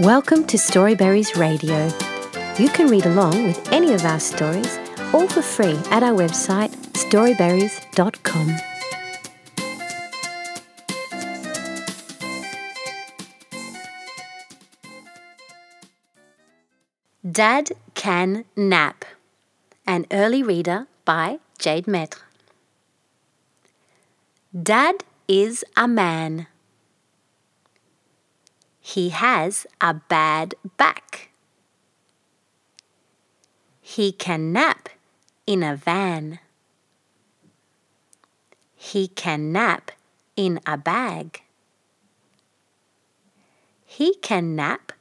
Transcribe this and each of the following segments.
Welcome to Storyberries Radio. You can read along with any of our stories, all for free at our website storyberries.com. Dad Can Nap, an early reader by Jade Maître. Dad is a man. He has a bad back. He can nap in a van. He can nap in a bag. He can nap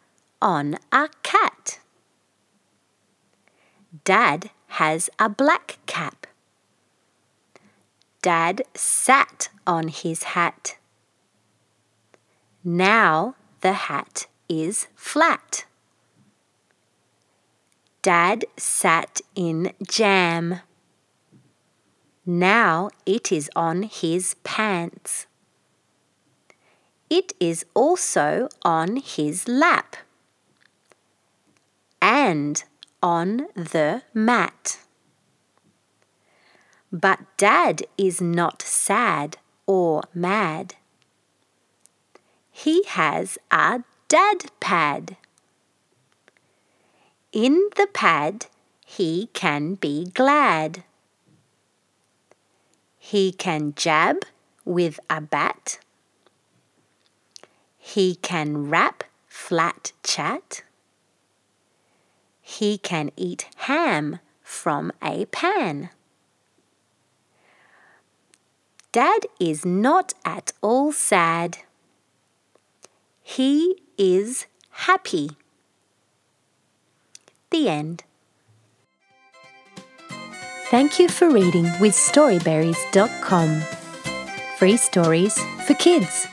on a cat. Dad has a black cap. Dad sat on his hat. Now the hat is flat. Dad sat in jam. Now it is on his pants. It is also on his lap. And on the mat. But Dad is not sad or mad. He has a dad pad. In the pad, he can be glad. He can jab with a bat. He can rap flat chat. He can eat ham from a pan. Dad is not at all sad. He is happy. The end. Thank you for reading with Storyberries.com. Free stories for kids.